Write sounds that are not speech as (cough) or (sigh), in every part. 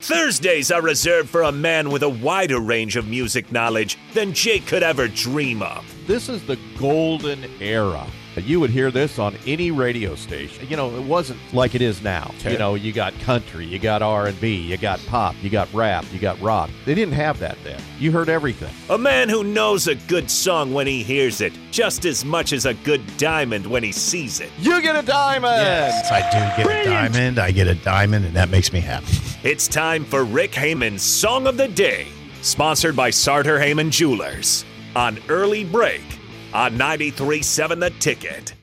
Thursdays are reserved for a man with a wider range of music knowledge than Jake could ever dream of. This is the golden era. You would hear this on any radio station. You know, it wasn't like it is now. Okay. You know, you got country, you got R&B, you got pop, you got rap, you got rock. They didn't have that then. You heard everything. A man who knows a good song when he hears it, just as much as a good diamond when he sees it. You get a diamond. Yes, I do get a diamond. I get a diamond, and that makes me happy. It's time for Rick Hamann's Song of the Day, sponsored by Sartor Hamann Jewelers on Early Break on 93.7 The Ticket.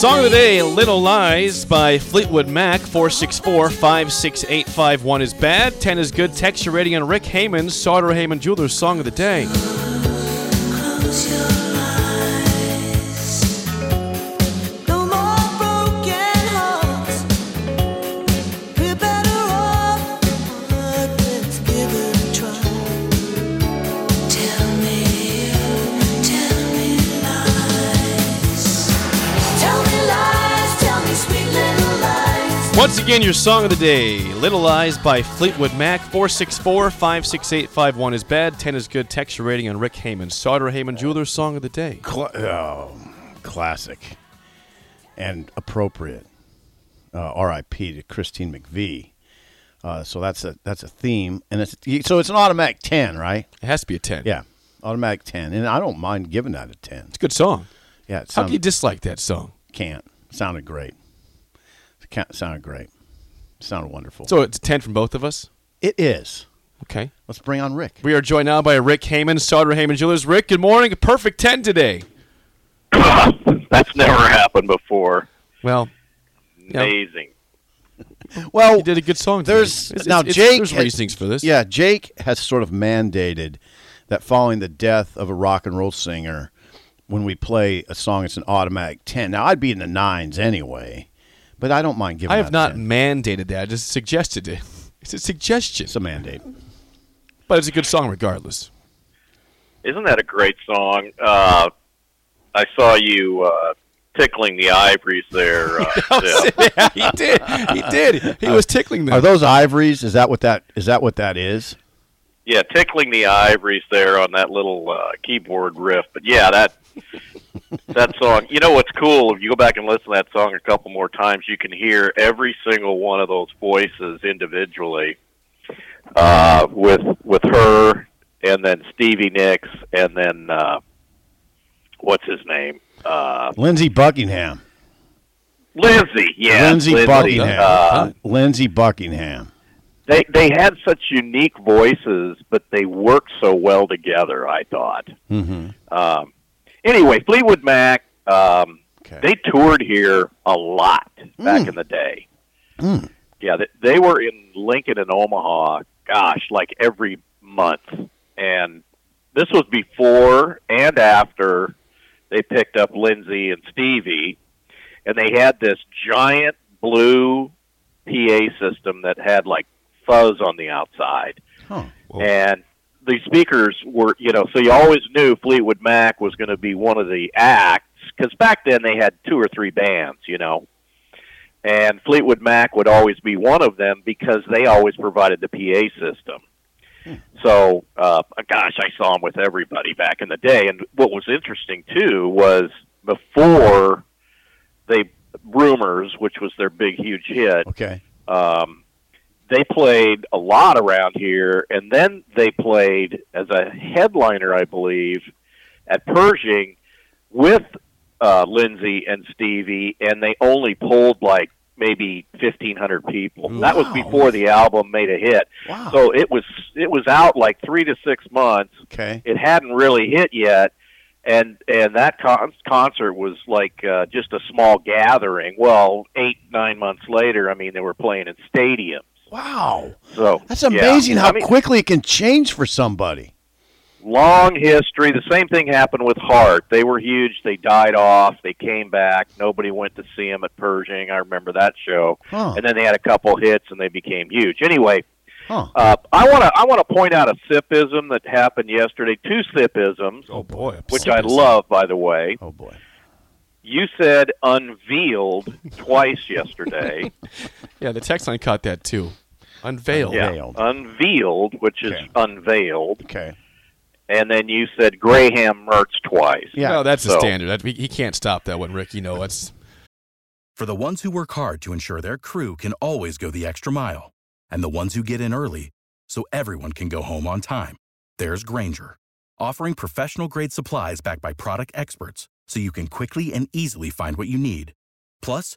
Song of the day, Little Lies by Fleetwood Mac. 464 56851 is bad. 10 is good. Text rating on Rick Hamann's Sartor Hamann Jewelers Song of the Day. Again, your Song of the Day, Little Lies by Fleetwood Mac. 464 56851 is bad. 10 is good. Texture rating on Rick Hamann's Sartor Hamann Jewelers Song of the Day. Cla- oh, classic and appropriate. Uh, R.I.P. to Christine McVie. Uh, so that's a that's a theme, and it's so it's an automatic ten, right? It has to be a 10. Yeah, automatic ten, and I don't mind giving that a ten. It's a good song. Yeah, it How can you dislike that song? can't. Sounded great. It ca- sounded great. Sounded wonderful. So it's a 10 from both of us? it is. Okay. Let's bring on Rick. We are joined now by Rick Hamann, Sartor Hamann Jewelers. Rick, good morning. A perfect 10 today. (laughs) That's never happened before. Well, Yeah. Amazing. (laughs) Well, you did a good song. today. There's It's- now it's- Jake. There's had- reasonings for this. Yeah, Jake has sort of mandated that following the death of a rock and roll singer, when we play a song, it's an automatic ten. Now I'd be in the nines anyway, but I don't mind giving. I have that not 10. mandated that. I just suggested it. (laughs) It's a suggestion. It's a mandate. But it's a good song regardless. Isn't that a great song? Uh, I saw you uh, tickling the ivories there. Uh, (laughs) yeah, he (laughs) did. He did. He was tickling them. Are those ivories? Is that what that is? That what that is? yeah, tickling the ivories there on that little uh, keyboard riff. But yeah, that (laughs) that song. You know what's cool? If you go back and listen to that song a couple more times, you can hear every single one of those voices individually. Uh, with with her, and then Stevie Nicks, and then uh, what's his name? Uh, Lindsey Buckingham. Lindsey. Yeah, Lindsey Buckingham. Uh, Lindsey Buckingham. they they had such unique voices, but they worked so well together. I thought. Mm-hmm. Um, anyway, Fleetwood Mac. Um, Okay. They toured here a lot back Mm. in the day. Mm. Yeah, they, they were in Lincoln and Omaha. Gosh, like every month, and this was before and after they picked up Lindsey and Stevie, and they had this giant blue PA system that had like fuzz on the outside Huh. and the speakers were you know so you always knew fleetwood mac was going to be one of the acts because back then they had two or three bands you know. And fleetwood mac would always be one of them because they always provided the pa system. So uh gosh i saw them with everybody back in the day. And what was interesting too was before they rumors which was their big huge hit Okay. um, they played a lot around here, and then they played as a headliner, I believe, at Pershing with uh, Lindsey and Stevie, and they only pulled like maybe fifteen hundred people. That was before the album made a hit. Wow. So it was it was out like three to six months. Okay. It hadn't really hit yet. And and that con- concert was like uh, just a small gathering. Well, eight nine months later, I mean, they were playing in stadiums. Wow. So That's yeah. amazing how I mean, quickly it can change for somebody. long history. The same thing happened with Heart. They were huge. They died off. They came back. Nobody went to see them at Pershing. I remember that show. Huh. And then they had a couple hits, and they became huge. Anyway, Huh. uh, I want to I want to point out a sipism that happened yesterday. Two sipisms, Oh boy, which I love, by the way. Oh boy. You said unveiled twice yesterday. (laughs) Yeah, the text line caught that too. Unveiled. yeah, Unveiled. unveiled, which is Okay. unveiled, Okay. and then you said Graham Mertz twice. Yeah. No, that's a So- standard. That, he he can't stop that one, Rick. You know, it's For the ones who work hard to ensure their crew can always go the extra mile, and the ones who get in early so everyone can go home on time, there's Grainger, offering professional grade supplies backed by product experts so you can quickly and easily find what you need. Plus,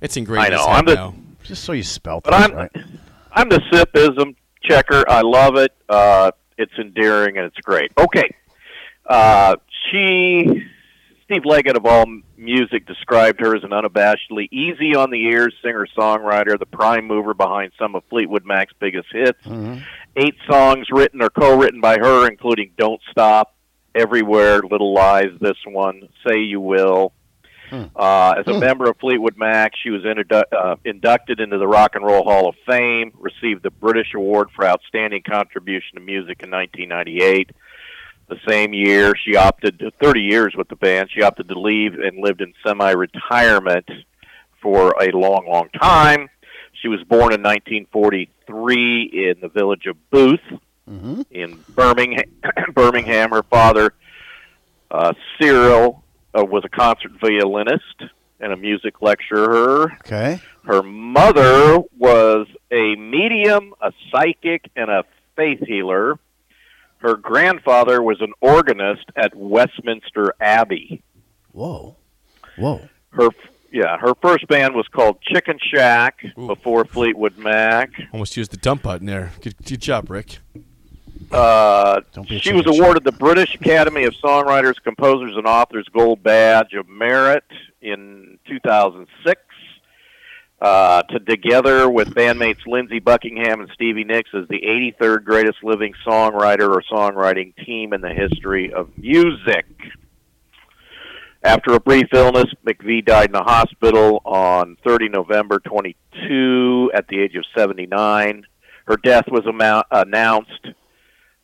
It's ingrained I in his know, head I'm the- now. Just so you spell But things I'm right. I'm the sipism checker. I love it. Uh, it's endearing and it's great. Okay, uh, she Steve Leggett of All Music described her as an unabashedly easy on the ears singer songwriter, the prime mover behind some of Fleetwood Mac's biggest hits. Mm-hmm. Eight songs written or co-written by her, including "Don't Stop," "Everywhere," "Little Lies," this one, "Say You Will." Uh, as a member of Fleetwood Mac, she was introdu- uh, inducted into the Rock and Roll Hall of Fame, received the British Award for Outstanding Contribution to Music in 1998. The same year, she opted, to, 30 years with the band, she opted to leave and lived in semi retirement for a long, long time. She was born in 1943 in the village of Bouth in Birmingham. (clears throat) Birmingham. Her father, uh, Cyril, uh, was a concert violinist and a music lecturer. Okay. Her mother was a medium, a psychic, and a faith healer. Her grandfather was an organist at Westminster Abbey. Whoa. Whoa. Her yeah, her first band was called Chicken Shack before Fleetwood Mac. Almost used the dump button there. Good, good job, Rick. Uh, Don't be a she was awarded the British Academy of Songwriters, Composers, and Authors Gold Badge of Merit in 2006. Uh, to together with bandmates Lindsey Buckingham and Stevie Nicks as the 83rd greatest living songwriter or songwriting team in the history of music. After a brief illness, McVie died in a hospital on 30 November 22 at the age of 79. Her death was amount, announced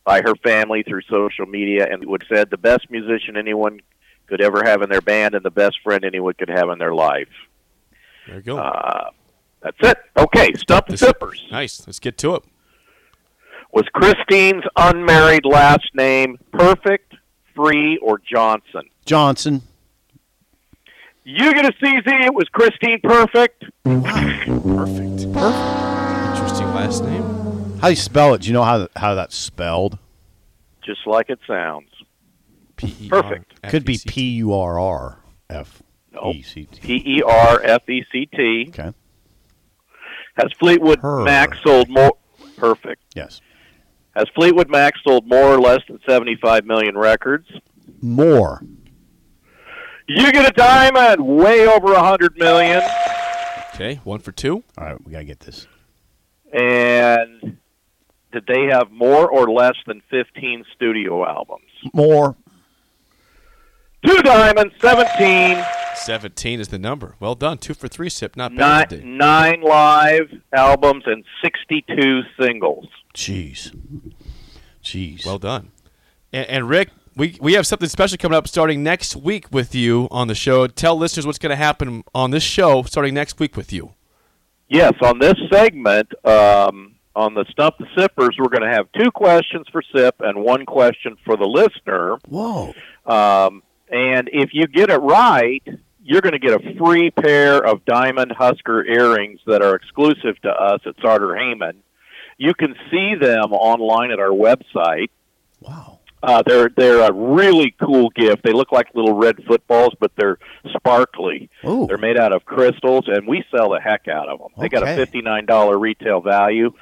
by her family through social media and would said the best musician anyone could ever have in their band and the best friend anyone could have in their life. There you go. Uh, that's it. Okay, Stump the This- Sippers. Nice. Let's get to it. Was Christine's unmarried last name Perfect, Free, or Johnson? Johnson. You get a CZ. It was Christine Perfect. (laughs) Perfect. Interesting last name. How do you spell it? Do you know how how that's spelled? Just like it sounds. P-E-R Perfect. Could be F-E-C-T. P U R R F Nope. E C T. Oh, P E R F E C T. Okay. Has Fleetwood Her. Mac sold more? Perfect. Yes. Has Fleetwood Mac sold more or less than 75 million records? More. You get a diamond, way over 100 million. Okay, one for two. All right, we gotta get this. And did they have more or less than 15 studio albums? More. Two diamonds, 17, 17 is the number. Well done. Two for three, Sip. Not bad nine, nine live albums, and 62 singles. Jeez. Jeez. Well done. And, and Rick, we, we have something special coming up starting next week with you on the show. Tell listeners what's going to happen on this show starting next week with you. Yes, on this segment, um, on the Stump the Sippers, we're going to have two questions for Sip and one question for the listener. Whoa. Um, and if you get it right, you're going to get a free pair of diamond Husker earrings that are exclusive to us at Sartor Hamann. You can see them online at our website. Wow. Uh, they're they're a really cool gift. They look like little red footballs, but they're sparkly. Ooh. They're made out of crystals, and we sell the heck out of them. They got a fifty nine dollar retail value.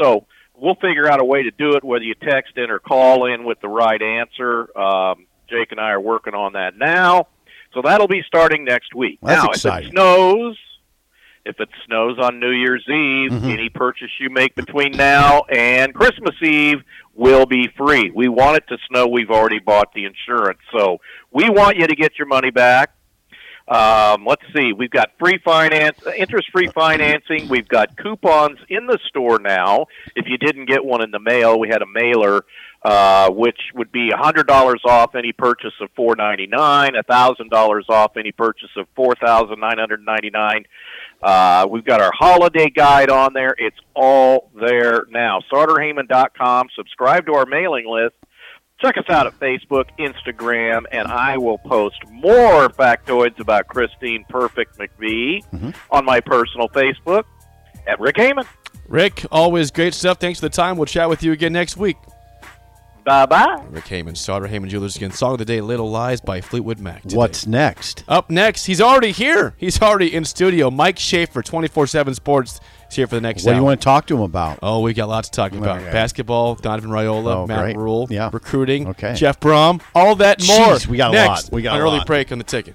So we'll figure out a way to do it, whether you text in or call in with the right answer. Um, Jake and I are working on that now. So that'll be starting next week. That's now, exciting. if it snows, if it snows on New Year's Eve, Mm-hmm. any purchase you make between now and Christmas Eve will be free. We want it to snow. We've already bought the insurance. So we want you to get your money back. Um, let's see. We've got free finance, interest-free financing. We've got coupons in the store now. If you didn't get one in the mail, we had a mailer, uh, which would be a hundred dollars off any purchase of four ninety-nine, a thousand dollars off any purchase of four thousand nine hundred ninety-nine. Uh, we've got our holiday guide on there. It's all there now. SartorHamann.com. Subscribe to our mailing list. Check us out at Facebook, Instagram, and I will post more factoids about Christine Perfect McVie mm-hmm. on my personal Facebook at Rick Hamann. Rick, always great stuff. Thanks for the time. We'll chat with you again next week. Bye bye. Rick Hamann, Sartor Hamann Jewelers again. Song of the day, Little Lies by Fleetwood Mac. today. What's next? Up next, he's already here. He's already in studio. Mike Schaefer, 24 7 Sports, is here for the next What do you want to talk to him about? Oh, we got lots to talk about. Okay. Basketball, Donovan Raiola, Oh, Matt great. Rhule, Yeah. recruiting, Okay. Jeff Brohm, all that and more. Jeez, we got a lot. We got on a early lot. break on the ticket.